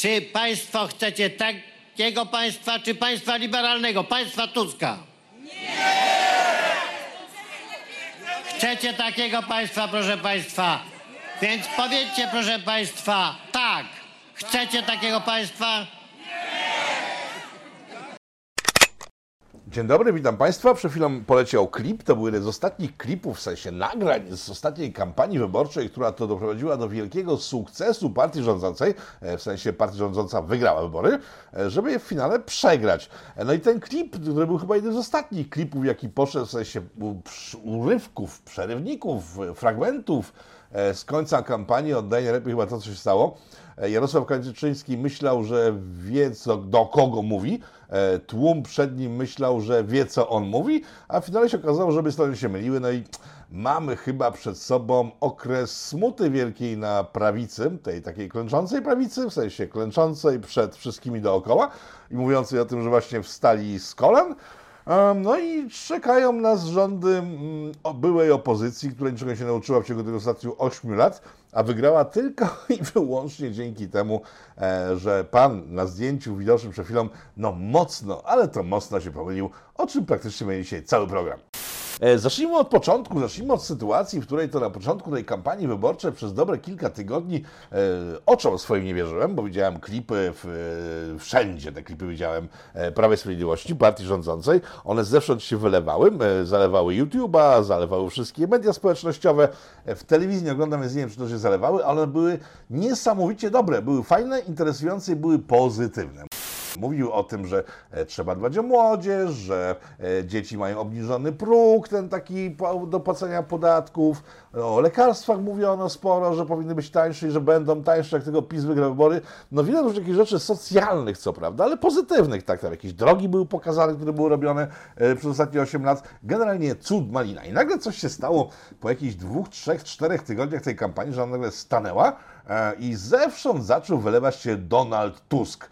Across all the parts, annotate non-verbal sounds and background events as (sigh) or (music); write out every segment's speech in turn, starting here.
czy państwo chcecie takiego państwa, czy państwa liberalnego, państwa Tuska? Chcecie takiego państwa, proszę państwa. Więc powiedzcie, proszę państwa, tak. Chcecie takiego państwa? Dzień dobry, witam Państwa. Przed chwilą poleciał klip. To był jeden z ostatnich klipów, w sensie nagrań z ostatniej kampanii wyborczej, która to doprowadziła do wielkiego sukcesu partii rządzącej, e, w sensie partia rządząca wygrała wybory, e, żeby je w finale przegrać. E, No i ten klip, który był chyba jeden z ostatnich klipów, jaki poszedł w sensie urywków, przerywników, fragmentów z końca kampanii, oddaje najlepiej chyba to, co się stało. Jarosław Kaczyński myślał, że wie, co, do kogo mówi. Tłum przed nim myślał, że wie, co on mówi, a w finale się okazało, że obie strony się myliły. No i mamy chyba przed sobą okres smuty wielkiej na prawicy, tej takiej klęczącej prawicy, w sensie klęczącej przed wszystkimi dookoła i mówiącej o tym, że właśnie wstali z kolan. No i czekają nas rządy mm, byłej opozycji, która niczego się nauczyła w ciągu tych ostatnich 8 lat, a wygrała tylko (laughs) i wyłącznie dzięki temu, e, że pan na zdjęciu widocznym przed chwilą, no mocno, ale to mocno się pomylił, o czym praktycznie będzie dzisiaj cały program. E, zacznijmy od początku, zacznijmy od sytuacji, w której to na początku tej kampanii wyborczej przez dobre kilka tygodni e, oczom swoim nie wierzyłem, bo widziałem klipy w, e, wszędzie, te klipy widziałem e, Prawej Sprawiedliwości, partii rządzącej. One zewsząd się wylewały, zalewały YouTube'a, zalewały wszystkie media społecznościowe. W telewizji nie oglądam, więc nie wiem, czy to się zalewały, ale były niesamowicie dobre, były fajne, interesujące i były pozytywne. Mówił o tym, że e, trzeba dbać o młodzież, że e, dzieci mają obniżony próg, ten taki do płacenia podatków. O lekarstwach mówiono sporo, że powinny być tańsze i że będą tańsze, jak tego PiS wygra wybory. No wiele różnych takich rzeczy socjalnych, co prawda, ale pozytywnych, tak, tam jakieś drogi były pokazane, które były robione e, przez ostatnie 8 lat. Generalnie cud malina. I nagle coś się stało po jakichś dwóch, trzech, czterech tygodniach tej kampanii, że ona nagle stanęła i zewsząd zaczął wylewać się Donald Tusk.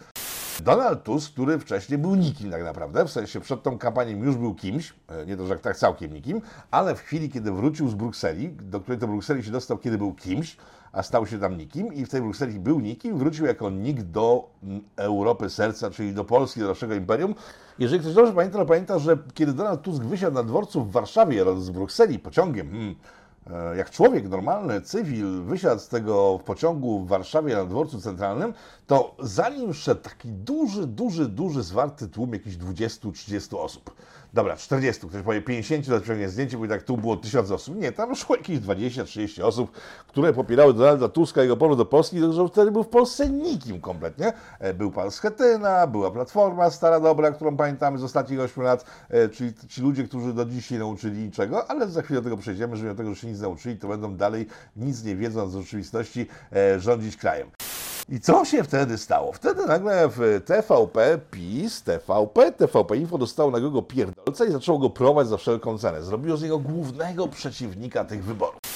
Donald Tusk, który wcześniej był nikim tak naprawdę, w sensie przed tą kampanią już był kimś, e, nie to, że tak całkiem nikim, ale w chwili, kiedy wrócił z Brukseli, do której to Brukseli się dostał, kiedy był kimś, a stał się tam nikim i w tej Brukseli był nikim, wrócił jako nikt do mm, Europy serca, czyli do Polski, do naszego imperium. Jeżeli ktoś dobrze pamięta, to pamięta, że kiedy Donald Tusk wysiadł na dworcu w Warszawie z Brukseli pociągiem, hmm, jak człowiek normalny, cywil, wysiadł z tego pociągu w Warszawie na dworcu centralnym, to zanim szedł taki duży, duży, duży zwarty tłum, jakichś 20-30 osób. Dobra, 40, ktoś powie 50, to wyciągnie zdjęcie, bo tak tu było 1000 osób. Nie, tam szło jakieś 20-30 osób, które popierały Donalda Tuska i jego powrót do Polski, że wtedy był w Polsce nikim kompletnie. E, był pan Schetyna, była Platforma stara dobra, którą pamiętamy z ostatnich 8 lat, e, czyli ci ludzie, którzy do dziś nie nauczyli niczego, ale za chwilę do tego przejdziemy, że mimo tego, że się nic nauczyli, to będą dalej, nic nie wiedząc z rzeczywistości, e, rządzić krajem. I co się wtedy stało? Wtedy nagle w TVP PiS, TVP, TVP Info dostało nagrego pierdolca i zaczęło go prowadzić za wszelką cenę. Zrobiło z niego głównego przeciwnika tych wyborów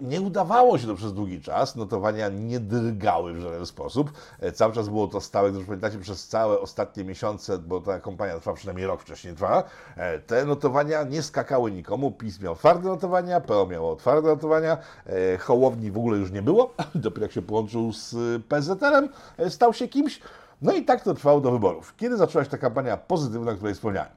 nie udawało się to przez długi czas, notowania nie drgały w żaden sposób. E, cały czas było to stałe, gdyż pamiętacie, przez całe ostatnie miesiące, bo ta kampania trwa przynajmniej rok wcześniej trwa, e, te notowania nie skakały nikomu. PiS miał twarde notowania, PO miało twarde notowania, e, Hołowni w ogóle już nie było, (laughs) dopiero jak się połączył z PZL-em, stał się kimś. No i tak to trwało do wyborów. Kiedy zaczęła się ta kampania pozytywna, o której wspomniałem?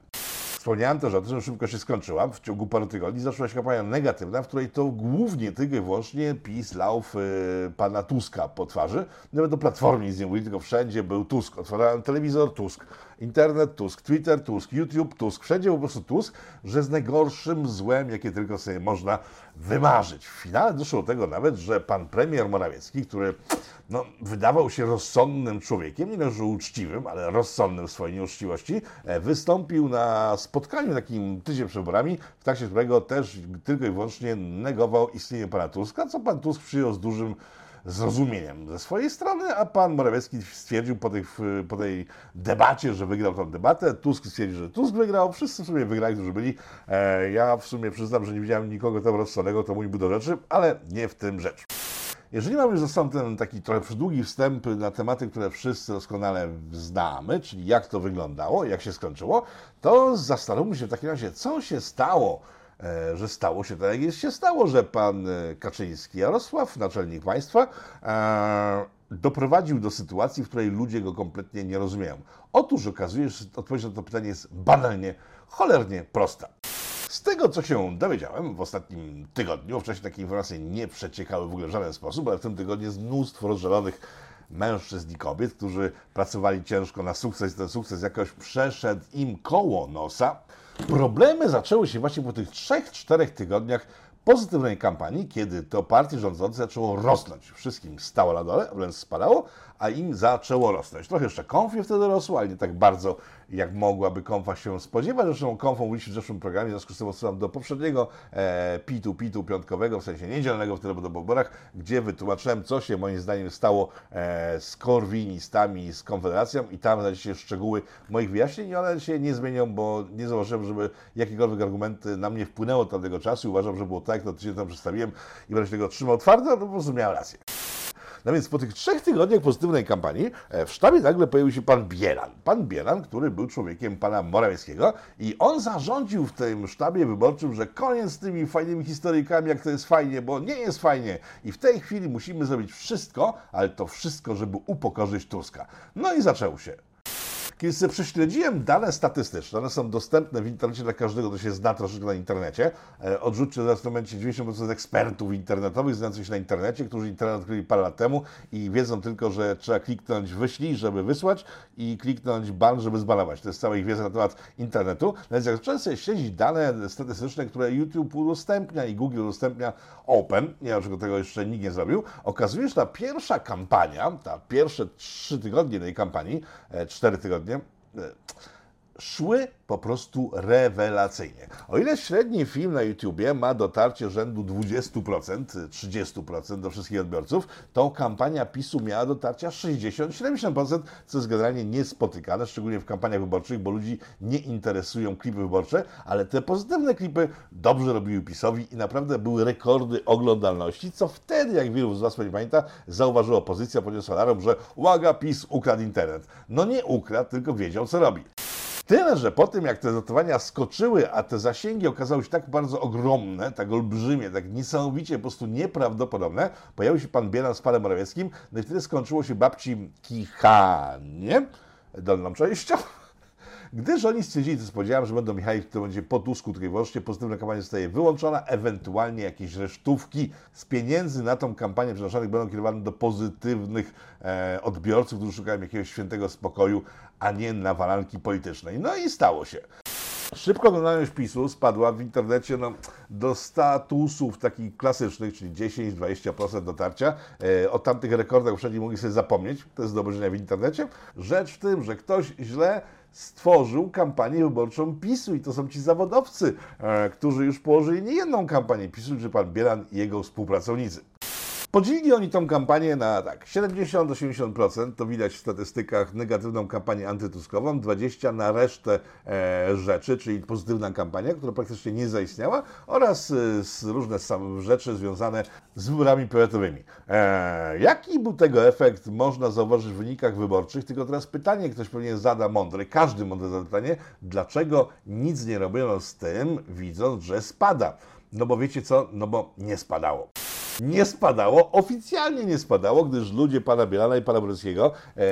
Wspomniałem też o tym, że szybko się skończyła. W ciągu paru tygodni zaczęła się kampania negatywna, w której to głównie tylko i wyłącznie PiS lał w, y, pana Tuska po twarzy. Nawet do Platformy nic nie mówili, tylko wszędzie był Tusk. Otwierałem telewizor, Tusk. Internet, Tusk. Twitter, Tusk. YouTube, Tusk. Wszędzie po prostu Tusk, że z najgorszym złem, jakie tylko sobie można wymarzyć. W finale doszło do tego nawet, że pan premier Morawiecki, który no, wydawał się rozsądnym człowiekiem, nie że uczciwym, ale rozsądnym w swojej nieuczciwości, e, wystąpił na spotkaniu takim tydzień przed wyborami, w trakcie którego też tylko i wyłącznie negował istnienie pana Tuska, co pan Tusk przyjął z dużym zrozumieniem ze swojej strony, a pan Morawiecki stwierdził po, tej, po tej debacie, że wygrał tę debatę. Tusk stwierdził, że Tusk wygrał, wszyscy w sumie wygrali, którzy byli. E, ja w sumie przyznam, że nie widziałem nikogo tam rozsądnego, to mój był do rzeczy, ale nie w tym rzecz. Jeżeli mamy już za sobą ten taki trochę długi wstęp na tematy, które wszyscy doskonale znamy, czyli jak to wyglądało, jak się skończyło, to zastanówmy się w takim razie, co się stało, że stało się tak, jak się stało, że pan e, Kaczyński Jarosław, naczelnik państwa, e, doprowadził do sytuacji, w której ludzie go kompletnie nie rozumieją? Otóż okazuje się, że odpowiedź na to pytanie jest banalnie, cholernie prosta. Z tego, co się dowiedziałem w ostatnim tygodniu, wcześniej takie informacje nie przeciekały w ogóle w żaden sposób, ale w tym tygodniu jest mnóstwo rozżalonych mężczyzn i kobiet, którzy pracowali ciężko na sukces ten sukces jakoś przeszedł im koło nosa. Problemy zaczęły się właśnie po tych 3-4 tygodniach pozytywnej kampanii, kiedy to partie rządzące zaczęło rosnąć. Wszystkim stało na dole, wręcz spadało, a im zaczęło rosnąć. Trochę jeszcze konfie wtedy rosło, ale nie tak bardzo, jak mogłaby konfa się spodziewać. Zresztą konfą mówiliśmy w zeszłym programie, w związku z tym odsyłam do poprzedniego e, pitu, pitu piątkowego, w sensie niedzielnego wtedy po wyborach, gdzie wytłumaczyłem, co się moim zdaniem stało e, z korwinistami, z Konfederacją i tam znajdziecie szczegóły moich wyjaśnień one się nie zmienią, bo nie zauważyłem, żeby jakiekolwiek argumenty na mnie wpłynęły od tamtego czasu i uważam, że było tak, jak to tydzień temu przedstawiłem i się tego trzymał twardo, no po prostu rację. No więc po tych trzech tygodniach pozytywnej kampanii e, w sztabie nagle pojawił się pan Bielan. Pan Bielan, który był człowiekiem pana Morawieckiego i on zarządził w tym sztabie wyborczym, że koniec z tymi fajnymi historyjkami, jak to jest fajnie, bo nie jest fajnie. I w tej chwili musimy zrobić wszystko, ale to wszystko, żeby upokorzyć Tuska. No i zaczęło się. Kiedy sobie prześledziłem dane statystyczne, one są dostępne w internecie dla każdego, kto się zna troszeczkę na internecie. E, odrzućcie teraz w tym momencie 90% ekspertów internetowych znających się na internecie, którzy internet odkryli parę lat temu i wiedzą tylko, że trzeba kliknąć wyślij, żeby wysłać i kliknąć ban, żeby zbanować. To jest cała ich wiedza na temat internetu. Więc jak zacząłem sobie śledzić dane statystyczne, które YouTube udostępnia i Google udostępnia open, nie wiem, czego tego jeszcze nikt nie zrobił, okazuje się, że ta pierwsza kampania, ta pierwsze trzy tygodnie tej kampanii, e, cztery tygodnie, e, szły po prostu rewelacyjnie. O ile średni film na YouTubie ma dotarcie rzędu 20%, 30% do wszystkich odbiorców, to kampania PiSu miała dotarcia 60-70%, co jest generalnie niespotykane, szczególnie w kampaniach wyborczych, bo ludzi nie interesują klipy wyborcze, ale te pozytywne klipy dobrze robiły PiSowi i naprawdę były rekordy oglądalności, co wtedy, jak wielu z Was pewnie pamięta, zauważyła opozycja, podniosła alarm, że uwaga, PiS ukradł internet. No nie ukradł, tylko wiedział, co robi. Tyle, że po tym jak te notowania skoczyły, a te zasięgi okazały się tak bardzo ogromne, tak olbrzymie, tak niesamowicie po prostu nieprawdopodobne, pojawił się pan Bielan z panem Morawieckim, no i wtedy skończyło się babci kichanie dolną częścią. Gdyż oni stwierdzili, to spodziewałem, że będą Michał, to będzie po Tusku, tutaj właśnie pozytywna kampania zostaje wyłączona, ewentualnie jakieś resztówki z pieniędzy na tą kampanię przeznaczonych będą kierowane do pozytywnych e, odbiorców, którzy szukają jakiegoś świętego spokoju, a nie nawalanki politycznej. No i stało się. Szybko oglądalność PiSu spadła w internecie no, do statusów takich klasycznych, czyli 10-20% dotarcia. E, o tamtych rekordach poprzednich mogli sobie zapomnieć, to jest do obejrzenia w internecie. Rzecz w tym, że ktoś źle stworzył kampanię wyborczą PiSu i to są ci zawodowcy, e, którzy już położyli nie jedną kampanię PiSu, czy pan Bielan i jego współpracownicy. Podzielili oni tą kampanię na tak 70-80%, to widać w statystykach, negatywną kampanię antytuskową, 20% na resztę e, rzeczy, czyli pozytywna kampania, która praktycznie nie zaistniała, oraz e, różne rzeczy związane z wyborami powiatowymi. E, jaki był tego efekt, można zauważyć w wynikach wyborczych, tylko teraz pytanie ktoś pewnie zada mądre, każdy mądre zada pytanie, dlaczego nic nie robiono z tym, widząc, że spada. No bo wiecie co? No bo nie spadało nie spadało, oficjalnie nie spadało, gdyż ludzie pana Bielana i pana Brzeskiego e,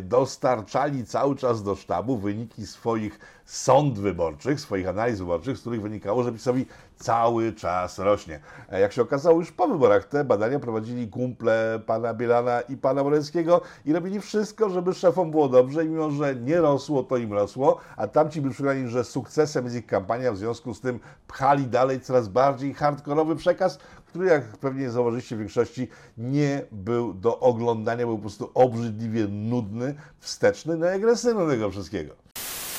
dostarczali cały czas do sztabu wyniki swoich sąd wyborczych, swoich analiz wyborczych, z których wynikało, że PiSowi cały czas rośnie. E, jak się okazało już po wyborach, te badania prowadzili kumple pana Bielana i pana Moreckiego i robili wszystko, żeby szefom było dobrze i mimo, że nie rosło, to im rosło, a tamci byli przekonani, że sukcesem jest ich kampania, w związku z tym pchali dalej coraz bardziej hardkorowy przekaz, który jak pewnie zauważyliście w większości nie był do oglądania, był po prostu obrzydliwie nudny, wsteczny, no i agresywny tego wszystkiego.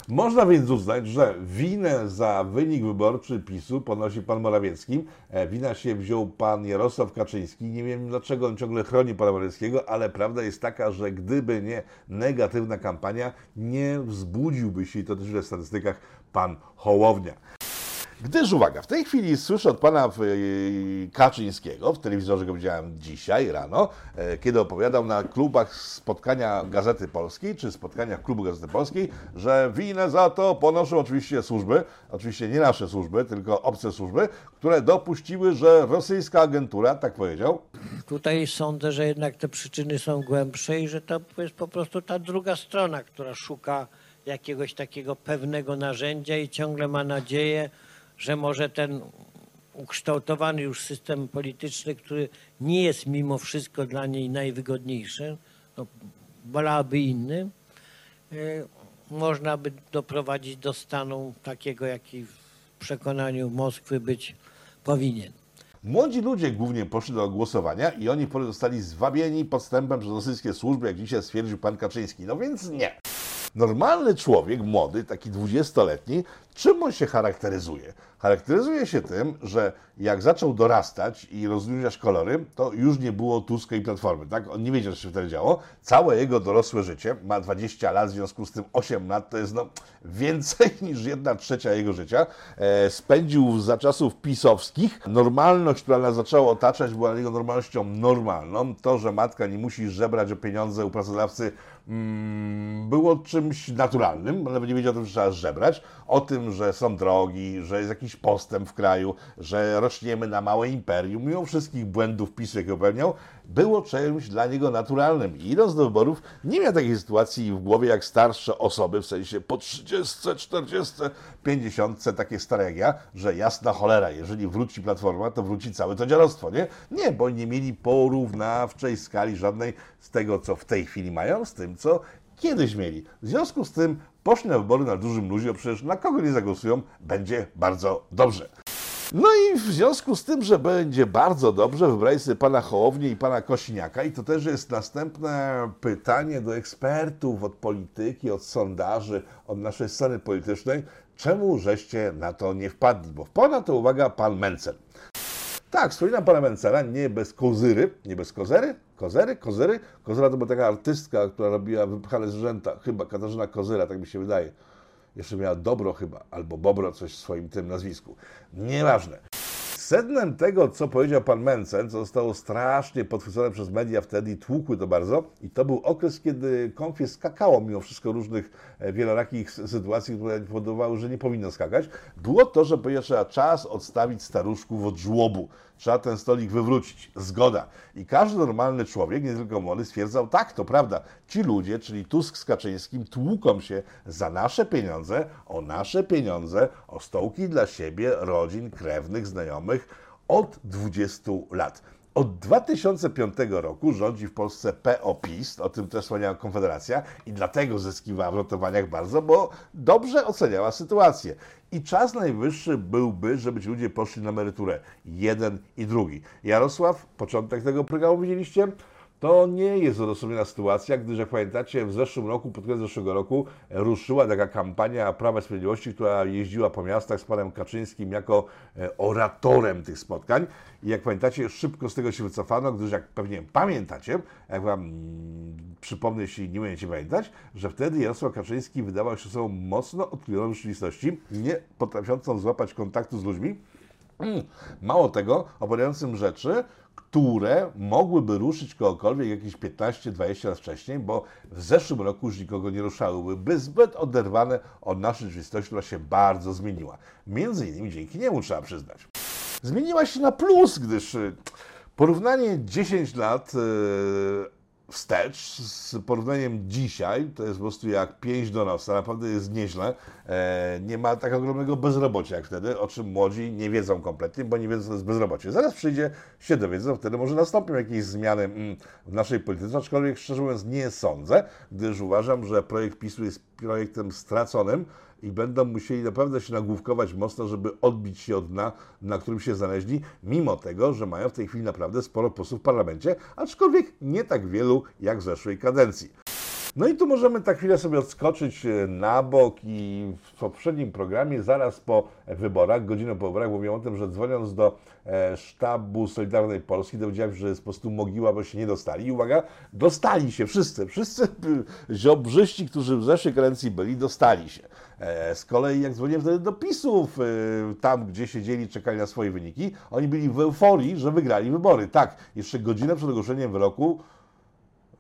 Można więc uznać, że winę za wynik wyborczy PiSu ponosi pan Morawiecki. E, wina się wziął pan Jarosław Kaczyński. Nie wiem dlaczego on ciągle chroni pana Morawieckiego, ale prawda jest taka, że gdyby nie negatywna kampania, nie wzbudziłby się, i to też w statystykach, pan Hołownia. Gdyż uwaga, w tej chwili słyszę od pana y, Kaczyńskiego, w telewizorze go widziałem dzisiaj rano, e, kiedy opowiadał na klubach spotkania Gazety Polskiej, czy spotkaniach klubu Gazety Polskiej, że winę za to ponoszą oczywiście służby, oczywiście nie nasze służby, tylko obce służby, które dopuściły, że rosyjska agentura, tak powiedział, Tutaj sądzę, że jednak te przyczyny są głębsze i że to jest po prostu ta druga strona, która szuka jakiegoś takiego pewnego narzędzia i ciągle ma nadzieję, że może ten ukształtowany już system polityczny, który nie jest mimo wszystko dla niej najwygodniejszy, no, wolałaby inny, y, można by doprowadzić do stanu takiego, jaki w przekonaniu Moskwy być powinien. Młodzi ludzie głównie poszli do głosowania i oni zostali zwabieni podstępem przez rosyjskie służby, jak dzisiaj stwierdził pan Kaczyński. No więc nie. Normalny człowiek, młody, taki dwudziestoletni, czym on się charakteryzuje? Charakteryzuje się tym, że jak zaczął dorastać i rozluźniać kolory, to już nie było Tuska i Platformy, tak? On nie wiedział, co się wtedy działo. Całe jego dorosłe życie, ma 20 lat, w związku z tym 8 lat, to jest no więcej (laughs) niż jedna trzecia jego życia, e, spędził za czasów pisowskich. Normalność, która nas zaczęła otaczać, była niego normalnością normalną. To, że matka nie musi żebrać o pieniądze u pracodawcy, mm, było czymś naturalnym, nawet nie wiedział o tym, że trzeba żebrać. O tym, że są drogi, że jest jakiś postęp w kraju, że rośniemy na małe imperium, mimo wszystkich błędów PiSu, jakie popełniał, było czymś dla niego naturalnym. I idąc do wyborów, nie miał takiej sytuacji w głowie jak starsze osoby, w sensie po 30, 40, 50, takie stare jak ja, że jasna cholera, jeżeli wróci Platforma, to wróci całe to dziadostwo, nie? Nie, bo nie mieli porównawczej skali żadnej z tego, co w tej chwili mają, z tym, co kiedyś mieli. W związku z tym poszli na wybory na dużym luzie, przecież na kogo nie zagłosują, będzie bardzo dobrze. No i w związku z tym, że będzie bardzo dobrze, wybrali sobie pana Hołownię i pana Kosiniaka i to też jest następne pytanie do ekspertów od polityki, od sondaży, od naszej sceny politycznej, czemu żeście na to nie wpadli? Bo wpadł na to, uwaga, pan Mencen. Tak, wspominam pana Mencena, nie bez kozyry, nie bez kozery, kozery, kozery. Kozera to była taka artystka, która robiła wypchane zwierzęta, chyba Katarzyna Kozyra, tak mi się wydaje. Jeszcze miała Dobro chyba, albo Bobro, coś w swoim tym nazwisku. Nieważne. Sednem tego, co powiedział pan Mencen, co zostało strasznie podchwycone przez media wtedy i tłukły to bardzo, i to był okres, kiedy konfie skakało mimo wszystko różnych e, wielorakich sytuacji, które powodowały, że nie powinno skakać, było to, że trzeba czas odstawić staruszków od żłobu. Trzeba ten stolik wywrócić. Zgoda. I każdy normalny człowiek, nie tylko młody, stwierdzał, tak, to prawda, ci ludzie, czyli Tusk z Kaczyńskim, tłuką się za nasze pieniądze, o nasze pieniądze, o stołki dla siebie, rodzin, krewnych, znajomych od 20 lat. Od 2005 roku rządzi w Polsce PO-PiS, o tym też wspomniała Konfederacja, i dlatego zyskiwała w notowaniach bardzo, bo dobrze oceniała sytuację. I czas najwyższy byłby, żeby ci ludzie poszli na emeryturę. Jeden i drugi. Jarosław, początek tego programu widzieliście? To nie jest odosobniona sytuacja, gdyż jak pamiętacie, w zeszłym roku, pod koniec zeszłego roku, ruszyła taka kampania Prawa i Sprawiedliwości, która jeździła po miastach z panem Kaczyńskim jako e, oratorem tych spotkań. I jak pamiętacie, szybko z tego się wycofano, gdyż jak pewnie pamiętacie, jak wam mm, przypomnę, jeśli nie będziecie pamiętać, że wtedy Jarosław Kaczyński wydawał się osobą mocno odklojoną rzeczywistości, nie potrafiącą złapać kontaktu z ludźmi. Mm, mało tego, opowiadającym rzeczy, które mogłyby ruszyć kogokolwiek jakieś 15-20 lat wcześniej, bo w zeszłym roku już nikogo nie ruszałyby, by zbyt oderwane od naszej rzeczywistości, która się bardzo zmieniła. Między innymi dzięki niemu trzeba przyznać. Zmieniła się na plus, gdyż y, porównanie 10 lat y, wstecz z porównaniem dzisiaj, to jest po prostu jak pięć do nosa, naprawdę jest nieźle. E, nie ma tak ogromnego bezrobocia jak wtedy, o czym młodzi nie wiedzą kompletnie, bo nie wiedzą, co jest bezrobocie. Zaraz przyjdzie, się dowiedzą, wtedy może nastąpią jakieś zmiany mm, w naszej polityce, aczkolwiek szczerze mówiąc nie sądzę, gdyż uważam, że projekt PiSu jest projektem straconym, i będą musieli naprawdę się nagłówkować mocno, żeby odbić się od dna, na którym się znaleźli, mimo tego, że mają w tej chwili naprawdę sporo posłów w parlamencie, aczkolwiek nie tak wielu jak w zeszłej kadencji. No i tu możemy tak chwilę sobie odskoczyć e, na bok i w poprzednim programie, zaraz po wyborach, godzinę po wyborach, mówiłem o tym, że dzwoniąc do e, sztabu Solidarnej Polski, dowiedziałem się, że jest po prostu mogiła, bo się nie dostali. I uwaga, dostali się wszyscy, wszyscy ziobrzyści, którzy w zeszłej kadencji byli, dostali się. E, Z kolei jak dzwoniłem wtedy do PiSów, tam gdzie siedzieli, czekali na swoje wyniki, oni byli w euforii, że wygrali wybory. Tak, jeszcze godzinę przed ogłoszeniem wyroku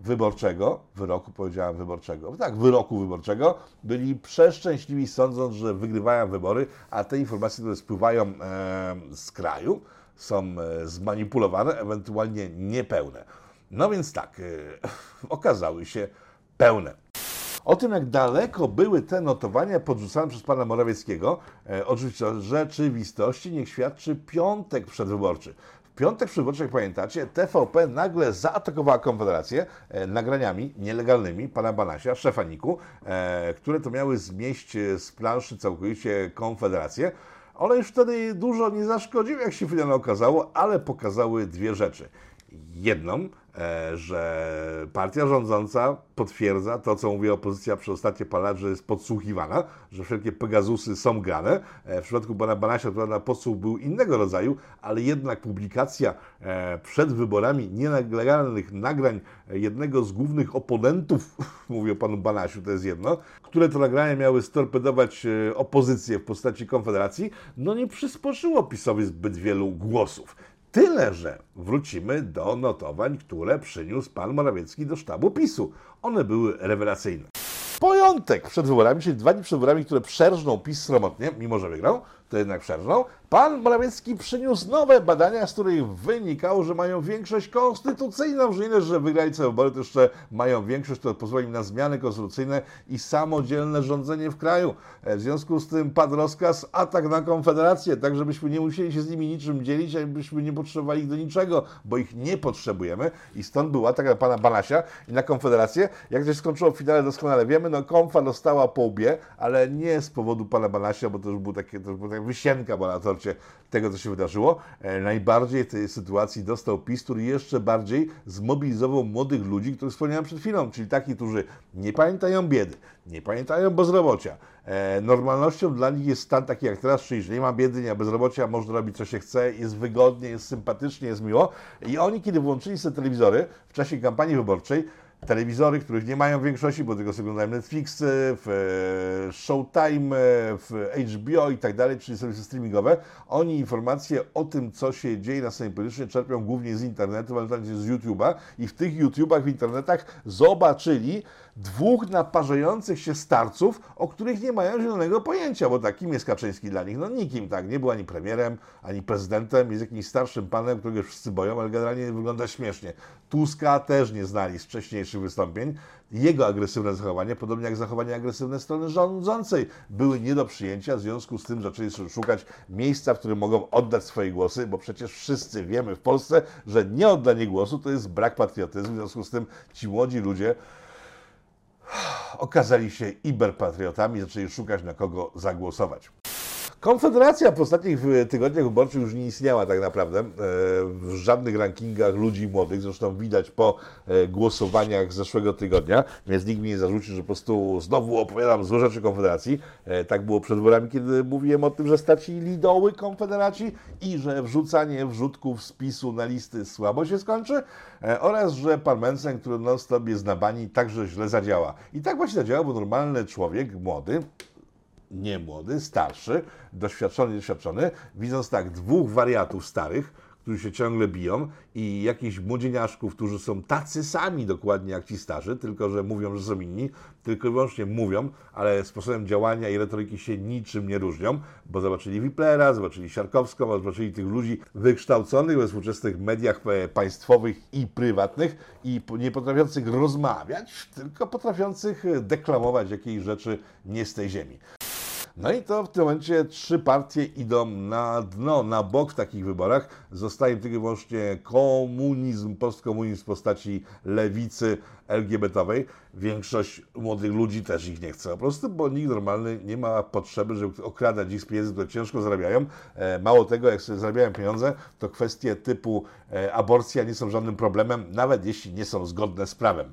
wyborczego, wyroku powiedziałem wyborczego, tak, wyroku wyborczego, byli przeszczęśliwi sądząc, że wygrywają wybory, a te informacje, które spływają e, z kraju, są e, zmanipulowane, ewentualnie niepełne. No więc tak, e, (laughs) okazały się pełne. O tym, jak daleko były te notowania podrzucane przez pana Morawieckiego, e, oczywiście rzeczywistości niech świadczy piątek przedwyborczy. Piątek przedwyborczy, jak pamiętacie, TVP nagle zaatakowała Konfederację e, nagraniami nielegalnymi pana Banasia, szefa NIK-u, e, które to miały zmieść e, z planszy całkowicie Konfederację. One już wtedy dużo nie zaszkodziły, jak się finalnie okazało, ale pokazały dwie rzeczy. Jedną, że partia rządząca potwierdza to, co mówi opozycja przez ostatnie parę lat, że jest podsłuchiwana, że wszelkie Pegazusy są grane. E, W przypadku pana Banasia to na podsłuch był innego rodzaju, ale jednak publikacja e, przed wyborami nielegalnych nagrań e, jednego z głównych oponentów, (laughs) mówię o panu Banasiu, to jest jedno, które to nagrania miały storpedować e, opozycję w postaci Konfederacji, no nie przysporzyło PiSowi zbyt wielu głosów. Tyle, że wrócimy do notowań, które przyniósł pan Morawiecki do sztabu PiSu. One były rewelacyjne. Pojątek przed wyborami, czyli dwa dni przed wyborami, które przerżnął PiS sromotnie, mimo że wygrał, to jednak przerżnął, pan Morawiecki przyniósł nowe badania, z których wynikało, że mają większość konstytucyjną, że że wygrali te wybory, to jeszcze mają większość, która pozwoli im na zmiany konstytucyjne i samodzielne rządzenie w kraju. E, W związku z tym padł rozkaz atak na Konfederację, tak żebyśmy nie musieli się z nimi niczym dzielić, a byśmy nie potrzebowali ich do niczego, bo ich nie potrzebujemy i stąd był atak na pana Banasia i na Konfederację. Jak to się skończyło w finale doskonale wiemy, no Konfa dostała po łbie, ale nie z powodu pana Banasia, bo to już był takie, to już była taka wysienka była na tego, co się wydarzyło. E, najbardziej tej sytuacji dostał PiS, który jeszcze bardziej zmobilizował młodych ludzi, których wspomniałem przed chwilą, czyli takich, którzy nie pamiętają biedy, nie pamiętają bezrobocia. E, normalnością dla nich jest stan taki jak teraz, czyli że nie ma biedy, nie ma bezrobocia, można robić co się chce, jest wygodnie, jest sympatycznie, jest miło. I oni, kiedy włączyli sobie telewizory w czasie kampanii wyborczej, telewizory, których nie mają większości, bo tylko sobie oglądają Netflix, w e, Showtime, w HBO i tak dalej, czyli serwisy streamingowe, oni informacje o tym, co się dzieje na scenie politycznej czerpią głównie z internetu, ewentualnie z YouTube'a. I w tych YouTubach, w internetach zobaczyli dwóch naparzających się starców, o których nie mają zielonego pojęcia, bo takim jest Kaczyński dla nich, no nikim, tak, nie był ani premierem, ani prezydentem, jest jakimś starszym panem, którego wszyscy boją, ale generalnie wygląda śmiesznie. Tuska też nie znali z wcześniejszych wystąpień. Jego agresywne zachowanie, podobnie jak zachowanie agresywne strony rządzącej, były nie do przyjęcia, w związku z tym zaczęli szukać miejsca, w którym mogą oddać swoje głosy, bo przecież wszyscy wiemy w Polsce, że nieoddanie głosu to jest brak patriotyzmu, w związku z tym ci młodzi ludzie okazali się iberpatriotami, zaczęli szukać na kogo zagłosować. Konfederacja w ostatnich e, tygodniach wyborczych już nie istniała tak naprawdę e, w żadnych rankingach ludzi młodych. Zresztą widać po e, głosowaniach z zeszłego tygodnia, więc nikt mi nie zarzuci, że po prostu znowu opowiadam złe rzeczy Konfederacji. Tak było przed wyborami, kiedy mówiłem o tym, że stracili doły Konfederaci i że wrzucanie wrzutków z PiSu na listy słabo się skończy oraz, że pan Mencen, który non-stop jest na bani, także źle zadziała. I tak właśnie zadziała, bo normalny człowiek, młody, nie młody, starszy, doświadczony, doświadczony, widząc tak dwóch wariatów starych, którzy się ciągle biją i jakichś młodzieniaszków, którzy są tacy sami dokładnie jak ci starzy, tylko że mówią, że są inni, tylko i wyłącznie mówią, ale sposobem działania i retoryki się niczym nie różnią, bo zobaczyli Wiplera, zobaczyli Siarkowską, zobaczyli tych ludzi wykształconych we współczesnych mediach e, państwowych i prywatnych i nie potrafiących rozmawiać, tylko potrafiących e, deklamować jakieś rzeczy nie z tej ziemi. No i to w tym momencie trzy partie idą na dno, na bok w takich wyborach. Zostaje tylko i wyłącznie komunizm, postkomunizm w postaci lewicy LGBT-owej. Większość młodych ludzi też ich nie chce po prostu, bo nikt normalny nie ma potrzeby, żeby okradać ich z pieniędzy, które ciężko zarabiają. E, Mało tego, jak sobie zarabiają pieniądze, to kwestie typu e, aborcja nie są żadnym problemem, nawet jeśli nie są zgodne z prawem.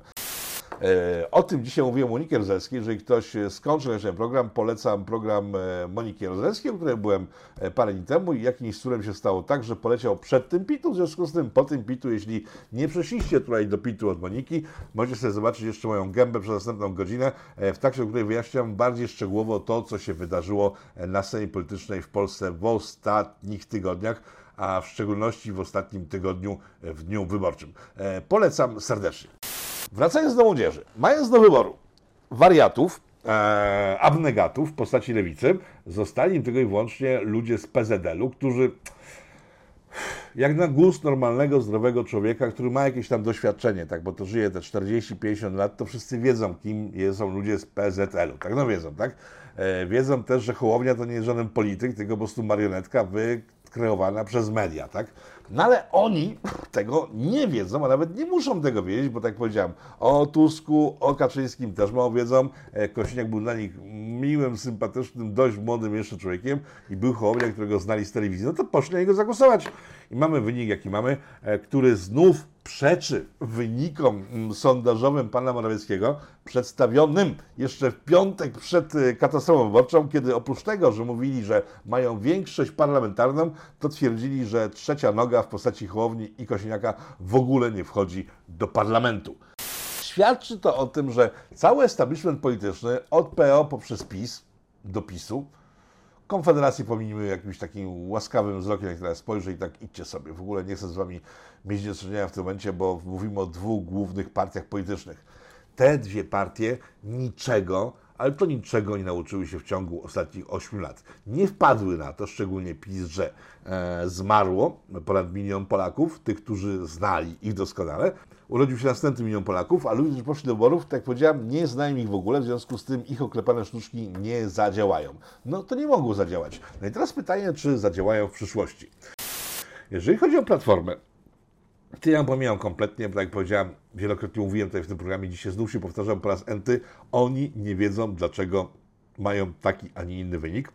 E, o tym dzisiaj mówiłem Moniki Rozelskiej. Jeżeli ktoś skończył ten program, polecam program e, Moniki Rozelskiej, o którym byłem e, parę dni temu i jakimś cudem się stało tak, że poleciał przed tym pitu, w związku z tym po tym pitu, jeśli nie przeszliście tutaj do pitu od Moniki, możecie sobie zobaczyć jeszcze moją gębę przez następną godzinę, e, w trakcie której wyjaśniam bardziej szczegółowo to, co się wydarzyło e, na scenie politycznej w Polsce w ostatnich tygodniach, a w szczególności w ostatnim tygodniu e, w dniu wyborczym. E, Polecam serdecznie. Wracając do młodzieży, mając do wyboru wariatów, e, abnegatów w postaci lewicy, zostali im tylko i wyłącznie ludzie z PZL-u, którzy jak na gust normalnego, zdrowego człowieka, który ma jakieś tam doświadczenie, tak, bo to żyje te 40-50 lat, to wszyscy wiedzą, kim są ludzie z PZL-u, tak, no wiedzą, tak. E, wiedzą też, że Hołownia to nie jest żaden polityk, tylko po prostu marionetka wykreowana przez media, tak. No ale oni (laughs) tego nie wiedzą, a nawet nie muszą tego wiedzieć, bo tak powiedziałem, o Tusku, o Kaczyńskim też mało wiedzą. E, Kosiniak był dla nich miłym, sympatycznym, dość młodym jeszcze człowiekiem i był Hołownia, którego znali z telewizji. No to poszli na niego zagłosować. I mamy wynik, jaki mamy, e, który znów przeczy wynikom mm, sondażowym pana Morawieckiego, przedstawionym jeszcze w piątek przed e, katastrofą wyborczą, kiedy oprócz tego, że mówili, że mają większość parlamentarną, to twierdzili, że trzecia noga w postaci Hołowni i Kosiniaka w ogóle nie wchodzi do parlamentu. Świadczy to o tym, że cały establishment polityczny od PO poprzez PiS do PiSu Konfederację pominimy jakimś takim łaskawym wzrokiem, jak teraz spojrzę i tak idźcie sobie. W ogóle nie chcę z wami mieć do czynienia w tym momencie, bo mówimy o dwóch głównych partiach politycznych. Te dwie partie niczego, ale to niczego nie nauczyły się w ciągu ostatnich 8 lat. Nie wpadły na to, szczególnie PiS, że e, zmarło ponad milion Polaków, tych, którzy znali ich doskonale. Urodził się następny milion Polaków, a ludzie, którzy poszli do wyborów, tak jak powiedziałem, nie znają ich w ogóle, w związku z tym ich oklepane sztuczki nie zadziałają. No to nie mogło zadziałać. No i teraz pytanie, czy zadziałają w przyszłości. Jeżeli chodzi o Platformę, ja ją pomijam kompletnie, bo tak jak powiedziałem, wielokrotnie mówiłem tutaj w tym programie, dzisiaj znów się powtarzam po raz enty, oni nie wiedzą, dlaczego mają taki, a nie inny wynik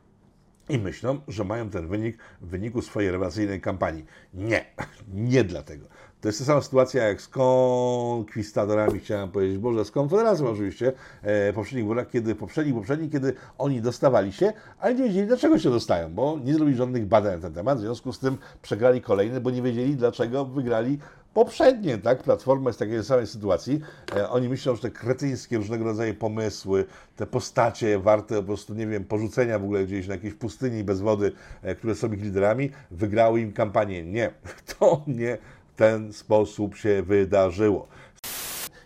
i myślą, że mają ten wynik w wyniku swojej rewelacyjnej kampanii. Nie, (laughs) nie dlatego. To jest ta sama sytuacja jak z konkwistadorami, chciałem powiedzieć, Boże, z Konfederacją oczywiście, e, poprzednich wyborach, kiedy, poprzedni, poprzedni, kiedy oni dostawali się, ale nie wiedzieli, dlaczego się dostają, bo nie zrobili żadnych badań na ten temat, w związku z tym przegrali kolejny, bo nie wiedzieli, dlaczego wygrali poprzednie, tak? Platforma jest w takiej samej sytuacji. E, oni myślą, że te kretyńskie różnego rodzaju pomysły, te postacie warte po prostu, nie wiem, porzucenia w ogóle gdzieś na jakiejś pustyni bez wody, e, które są ich liderami, wygrały im kampanię. Nie, (laughs) to nie ten sposób się wydarzyło.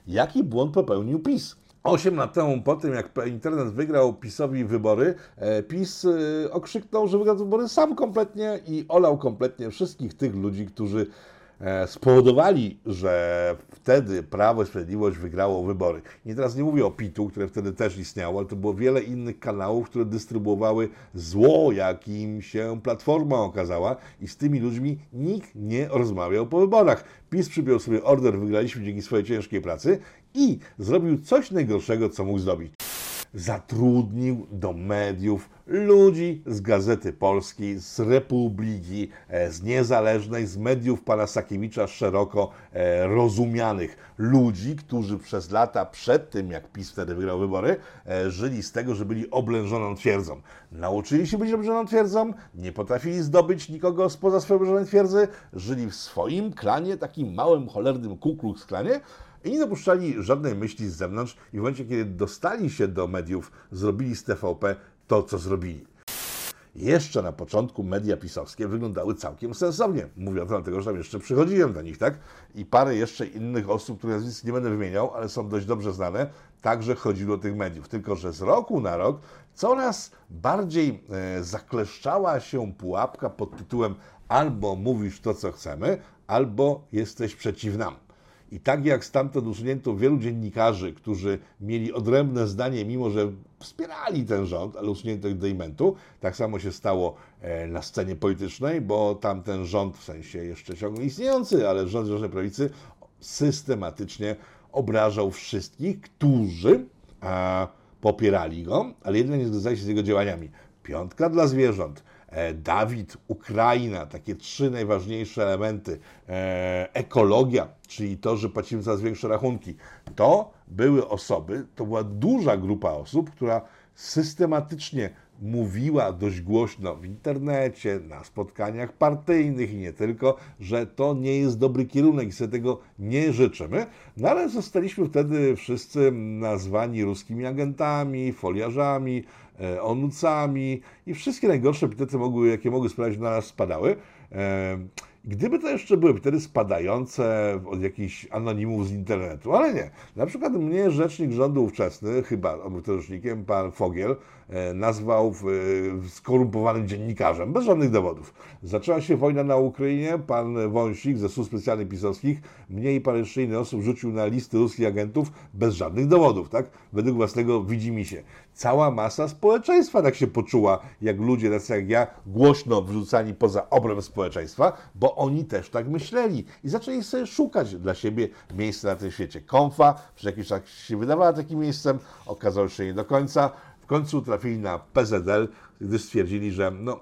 Jaki błąd popełnił PiS? Osiem lat temu, po tym jak internet wygrał PiSowi wybory, e, PiS e, okrzyknął, że wygrał wybory sam kompletnie i olał kompletnie wszystkich tych ludzi, którzy spowodowali, że wtedy Prawo i Sprawiedliwość wygrało wybory. I teraz nie mówię o PIT-u, które wtedy też istniało, ale to było wiele innych kanałów, które dystrybuowały zło, jakim się Platforma okazała i z tymi ludźmi nikt nie rozmawiał po wyborach. PiS przybił sobie order, wygraliśmy dzięki swojej ciężkiej pracy i zrobił coś najgorszego, co mógł zrobić zatrudnił do mediów ludzi z Gazety Polskiej, z Republiki, e, z Niezależnej, z mediów pana Sakiewicza szeroko e, rozumianych. Ludzi, którzy przez lata przed tym, jak PiS wtedy wygrał wybory, e, żyli z tego, że byli oblężoną twierdzą. Nauczyli się być oblężoną twierdzą, nie potrafili zdobyć nikogo spoza swojej oblężonej twierdzy, żyli w swoim klanie, takim małym, cholernym Ku Klux Klanie, i nie dopuszczali żadnej myśli z zewnątrz i w momencie, kiedy dostali się do mediów, zrobili z TVP to, co zrobili. Jeszcze na początku media pisowskie wyglądały całkiem sensownie. Mówię to dlatego, że tam jeszcze przychodziłem do nich, tak? I parę jeszcze innych osób, które nazwisk nie będę wymieniał, ale są dość dobrze znane, także chodziło do tych mediów. Tylko, że z roku na rok coraz bardziej e, zakleszczała się pułapka pod tytułem albo mówisz to, co chcemy, albo jesteś przeciw nam. I tak jak stamtąd usunięto wielu dziennikarzy, którzy mieli odrębne zdanie, mimo że wspierali ten rząd, ale usunięto ich do tak samo się stało e, na scenie politycznej, bo tamten rząd, w sensie jeszcze ciągle istniejący, ale rząd Zjednoczonej Prawicy systematycznie obrażał wszystkich, którzy popierali go, ale jednak nie zgadzali się z jego działaniami. Piątka dla zwierząt, Dawid, Ukraina, takie trzy najważniejsze elementy, e, ekologia, czyli to, że płacimy coraz większe rachunki, to były osoby, to była duża grupa osób, która systematycznie mówiła dość głośno w internecie, na spotkaniach partyjnych i nie tylko, że to nie jest dobry kierunek i sobie tego nie życzymy. No ale zostaliśmy wtedy wszyscy nazwani ruskimi agentami, foliarzami, e, onucami i wszystkie najgorsze epitety, mogły, jakie mogły sprawić, na nas spadały. E, Gdyby to jeszcze były wtedy spadające od jakichś anonimów z internetu, ale nie. Na przykład mnie rzecznik rządu ówczesny, chyba był rzecznikiem, pan Fogiel, e, nazwał e, skorumpowanym dziennikarzem, bez żadnych dowodów. Zaczęła się wojna na Ukrainie, pan Wąsik ze służb specjalnych pisowskich mnie i osób rzucił na listy ruskich agentów bez żadnych dowodów, tak? Według własnego widzi mi się. Cała masa społeczeństwa tak się poczuła, jak ludzie, tacy jak ja, głośno wrzucani poza obręb społeczeństwa, bo oni też tak myśleli i zaczęli sobie szukać dla siebie miejsca na tym świecie. Konfa przez jakiś czas się wydawała takim miejscem, okazało się nie do końca. Końcu trafili na PZL, gdy stwierdzili, że no,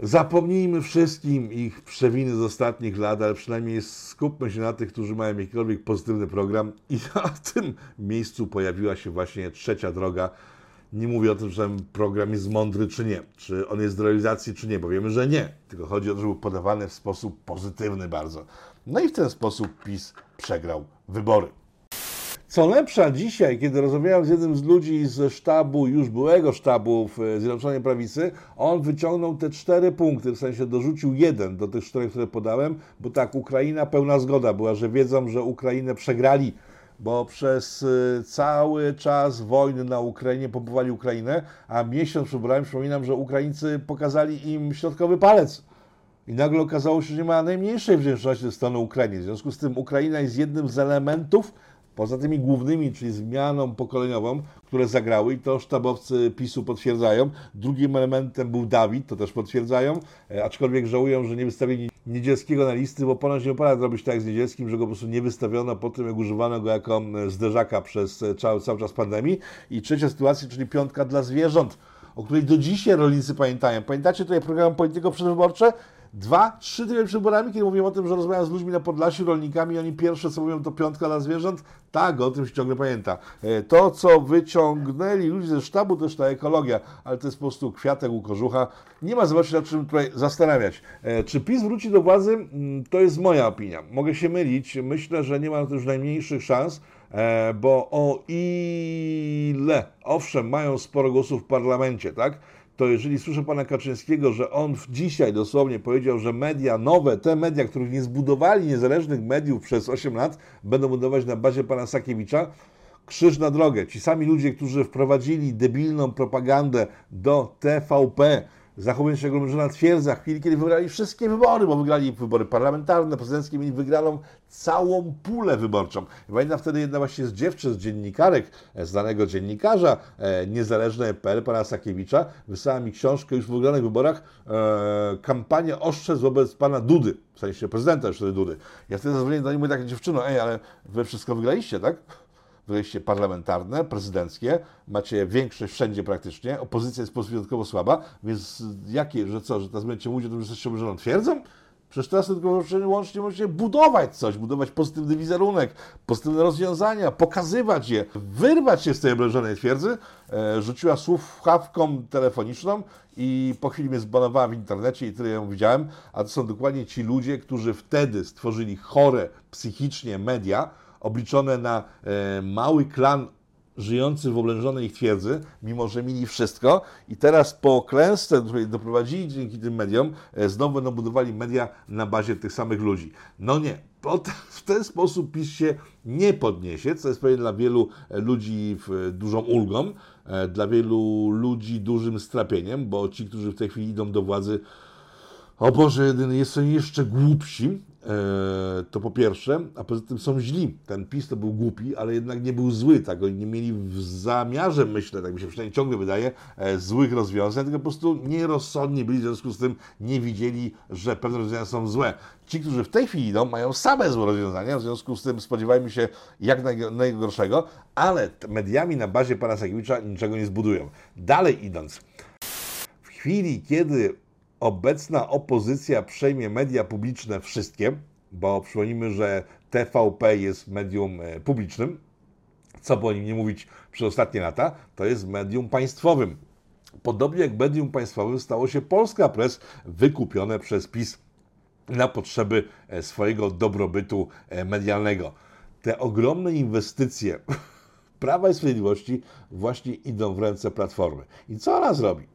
Zapomnijmy wszystkim ich przewiny z ostatnich lat, ale przynajmniej skupmy się na tych, którzy mają jakikolwiek pozytywny program. I na (laughs) tym miejscu pojawiła się właśnie trzecia droga. Nie mówię o tym, że ten program jest mądry czy nie, czy on jest do realizacji czy nie, bo wiemy, że nie. Tylko chodzi o to, że był podawany w sposób pozytywny bardzo. No i w ten sposób PiS przegrał wybory. Co lepsza, dzisiaj, kiedy rozmawiałem z jednym z ludzi ze sztabu, już byłego sztabu w e, Zjednoczonej Prawicy, on wyciągnął te cztery punkty, w sensie dorzucił jeden do tych czterech, które podałem, bo tak, Ukraina, pełna zgoda była, że wiedzą, że Ukrainę przegrali, bo przez e, cały czas wojny na Ukrainie pompowali Ukrainę, a miesiąc wyborami przypominam, że Ukraińcy pokazali im środkowy palec. I nagle okazało się, że nie ma najmniejszej wdzięczności ze strony Ukrainy. W związku z tym Ukraina jest jednym z elementów Poza tymi głównymi, czyli zmianą pokoleniową, które zagrały i to sztabowcy PiSu potwierdzają. Drugim elementem był Dawid, to też potwierdzają, e, aczkolwiek żałują, że nie wystawili Niedzielskiego na listy, bo ponoć nie opłaca zrobić tak z Niedzielskim, że go po prostu nie wystawiono po tym, jak używano go jako zderzaka przez e, cały, cały czas pandemii. I trzecia sytuacja, czyli piątka dla zwierząt, o której do dzisiaj rolnicy pamiętają. Pamiętacie tutaj program Polityko Przedwyborcze? Dwa, trzy tygodnie przed wyborami, kiedy mówiłem o tym, że rozmawiam z ludźmi na Podlasiu, rolnikami, oni pierwsze co mówią to piątka dla zwierząt, tak, o tym się ciągle pamięta. E, to, co wyciągnęli ludzie ze sztabu, też ta ekologia, ale to jest po prostu kwiatek u kożucha. Nie ma zobaczyć, nad czym tutaj zastanawiać. E, czy PiS wróci do władzy? Mm, to jest moja opinia. Mogę się mylić. Myślę, że nie ma na to już najmniejszych szans, e, bo o ile, owszem, mają sporo głosów w parlamencie, tak? To jeżeli słyszę pana Kaczyńskiego, że on dzisiaj dosłownie powiedział, że media nowe, te media, których nie zbudowali niezależnych mediów przez 8 lat, będą budować na bazie pana Sakiewicza, krzyż na drogę. Ci sami ludzie, którzy wprowadzili debilną propagandę do TVP, zachowując się jak na twierdza, chwili, kiedy wygrali wszystkie wybory, bo wygrali wybory parlamentarne, prezydenckie, mieli wygraną całą pulę wyborczą. I pamiętam wtedy jedna właśnie z dziewczyn, z dziennikarek, e, znanego dziennikarza e, niezależnej.pl, pana Sakiewicza, wysłała mi książkę już w wygranych wyborach, e, kampanię oszczędz wobec pana Dudy, w sensie prezydenta już wtedy Dudy. Ja wtedy zadzwoniłem do niej mówię tak, dziewczyno, ej, ale wy wszystko wygraliście, tak? Wejście parlamentarne, prezydenckie, macie większość wszędzie praktycznie, opozycja jest wyjątkowo słaba, więc jakie, że co, że teraz będziecie mówić o tym, że jesteście obrzeżoną twierdzą? Przecież teraz tylko łącznie możecie budować coś, budować pozytywny wizerunek, pozytywne rozwiązania, pokazywać je, wyrwać się z tej obrażonej twierdzy. E, rzuciła słuchawką telefoniczną i po chwili mnie zbanowała w internecie i tyle ją widziałem. A to są dokładnie ci ludzie, którzy wtedy stworzyli chore psychicznie media, obliczone na e, mały klan żyjący w oblężonej twierdzy, mimo że mieli wszystko i teraz po klęsce, której doprowadzili dzięki tym mediom, e, znowu będą budowali media na bazie tych samych ludzi. No nie, w ten sposób PiS się nie podniesie, co jest pewnie dla wielu e, ludzi dużą ulgą, dla wielu ludzi dużym strapieniem, bo ci, którzy w tej chwili idą do władzy, o Boże, jedyny są jeszcze głupsi, to po pierwsze, a poza tym są źli. Ten PiS to był głupi, ale jednak nie był zły, tak? Oni nie mieli w zamiarze, myślę, tak mi się przynajmniej ciągle wydaje, e, złych rozwiązań, tylko po prostu nierozsądni byli, w związku z tym nie widzieli, że pewne rozwiązania są złe. Ci, którzy w tej chwili idą, mają same złe rozwiązania, w związku z tym spodziewajmy się jak najgorszego, ale mediami na bazie pana Sakiewicza niczego nie zbudują. Dalej idąc, w chwili, kiedy obecna opozycja przejmie media publiczne wszystkie, bo przypomnijmy, że TVP jest medium e, publicznym, co po nim nie mówić przez ostatnie lata, to jest medium państwowym. Podobnie jak medium państwowym stało się Polska Press, wykupione przez PiS na potrzeby e, swojego dobrobytu e, medialnego. Te ogromne inwestycje (laughs) Prawa i Sprawiedliwości właśnie idą w ręce Platformy. I co ona zrobi,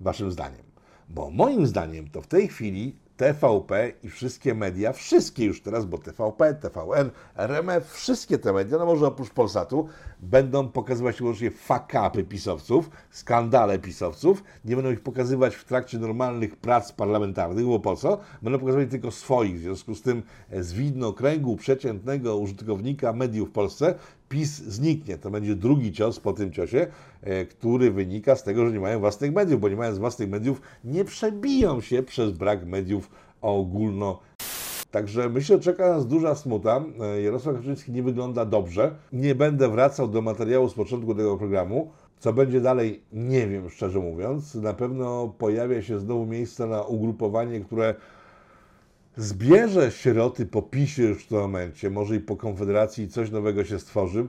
waszym zdaniem? Bo moim zdaniem to w tej chwili TVP i wszystkie media, wszystkie już teraz, bo TVP, TVN, RMF, wszystkie te media, no może oprócz Polsatu, będą pokazywać wyłącznie fakapy pisowców, skandale pisowców, nie będą ich pokazywać w trakcie normalnych prac parlamentarnych, bo po co? Będą pokazywać tylko swoich, w związku z tym z widnokręgu przeciętnego użytkownika mediów w Polsce PiS zniknie. To będzie drugi cios po tym ciosie, e, który wynika z tego, że nie mają własnych mediów, bo nie mając własnych mediów nie przebiją się przez brak mediów ogólno. Także myślę, że czeka nas duża smuta. E, Jarosław Kaczyński nie wygląda dobrze. Nie będę wracał do materiału z początku tego programu. Co będzie dalej, nie wiem, szczerze mówiąc. Na pewno pojawia się znowu miejsce na ugrupowanie, które zbierze sieroty po PiSie już w tym momencie, może i po Konfederacji coś nowego się stworzy,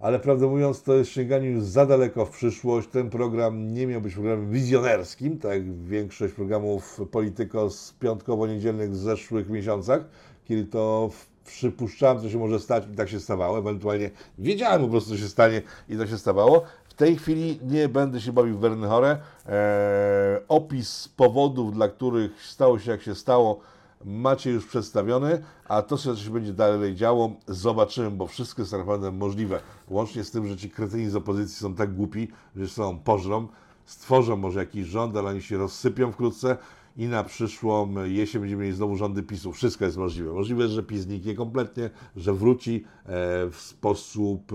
ale prawdę mówiąc to jest sięganie już za daleko w przyszłość. Ten program nie miał być programem wizjonerskim, tak jak większość programów Polityko z piątkowo-niedzielnych zeszłych miesiącach, kiedy to przypuszczałem, co się może stać i tak się stawało, ewentualnie wiedziałem po prostu, co się stanie i to się stawało. W tej chwili nie będę się bawił w Wernechorę. Eee, opis powodów, dla których stało się jak się stało, macie już przedstawiony, a to, co się będzie dalej działo, zobaczymy, bo wszystko jest tak naprawdę możliwe. Łącznie z tym, że ci kretyni z opozycji są tak głupi, że są pożrą, stworzą może jakiś rząd, ale oni się rozsypią wkrótce i na przyszłą jesień będziemy mieli znowu rządy PiSu. Wszystko jest możliwe. Możliwe że PiS zniknie kompletnie, że wróci e, w sposób,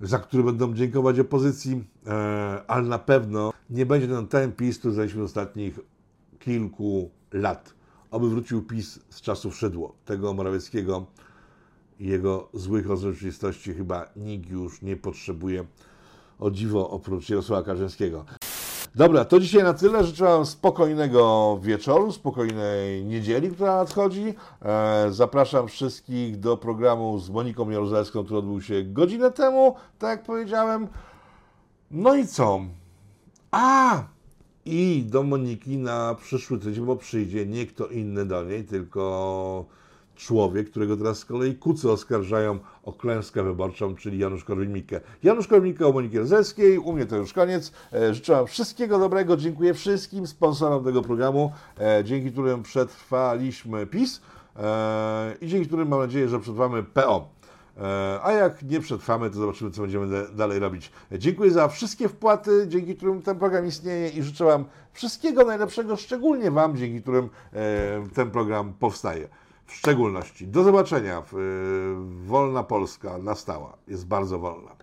e, za który będą dziękować opozycji, e, ale na pewno nie będzie ten, ten PiS, który znaliśmy ostatnich kilku lat aby wrócił PiS z czasów Szydło. Tego Morawieckiego i jego złych rozrzeczywistości chyba nikt już nie potrzebuje. O dziwo oprócz Jarosława Kaczyńskiego. Dobra, to dzisiaj na tyle. Życzę Wam spokojnego wieczoru, spokojnej niedzieli, która nadchodzi. E, zapraszam wszystkich do programu z Moniką Jaruzelską, który odbył się godzinę temu, tak jak powiedziałem. No i co? A! I do Moniki na przyszły tydzień, bo przyjdzie nie kto inny do niej, tylko człowiek, którego teraz z kolei kucy oskarżają o klęskę wyborczą, czyli Janusz Korwin-Mikke. Janusz Korwin-Mikke o Moniki Rozelskiej, u mnie to już koniec. E, życzę Wam wszystkiego dobrego, dziękuję wszystkim sponsorom tego programu, e, dzięki którym przetrwaliśmy PiS e, i dzięki którym mam nadzieję, że przetrwamy PO. E, a jak nie przetrwamy, to zobaczymy, co będziemy dalej robić. Dziękuję za wszystkie wpłaty, dzięki którym ten program istnieje i życzę Wam wszystkiego najlepszego, szczególnie Wam, dzięki którym e, ten program powstaje. W szczególności. Do zobaczenia. E, wolna Polska nastała. Jest bardzo wolna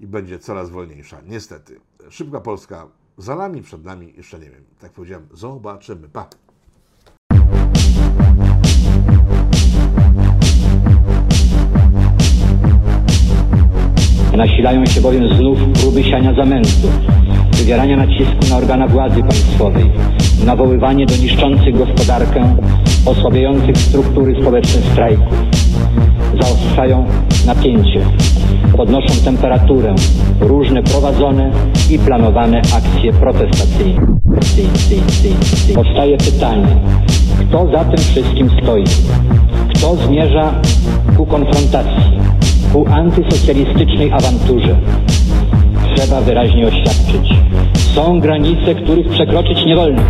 i będzie coraz wolniejsza. Niestety. Szybka Polska za nami, przed nami, jeszcze nie wiem. Tak powiedziałem, zobaczymy. Pa! Nasilają się bowiem znów próby siania zamętu, wywierania nacisku na organa władzy państwowej, nawoływanie do niszczących gospodarkę, osłabiających struktury społeczne strajków. Zaostrzają napięcie, podnoszą temperaturę różne prowadzone i planowane akcje protestacyjne. Powstaje pytanie, kto za tym wszystkim stoi? Kto zmierza ku konfrontacji? Ku antysocjalistycznej awanturze. Trzeba wyraźnie oświadczyć. Są granice, których przekroczyć nie wolno.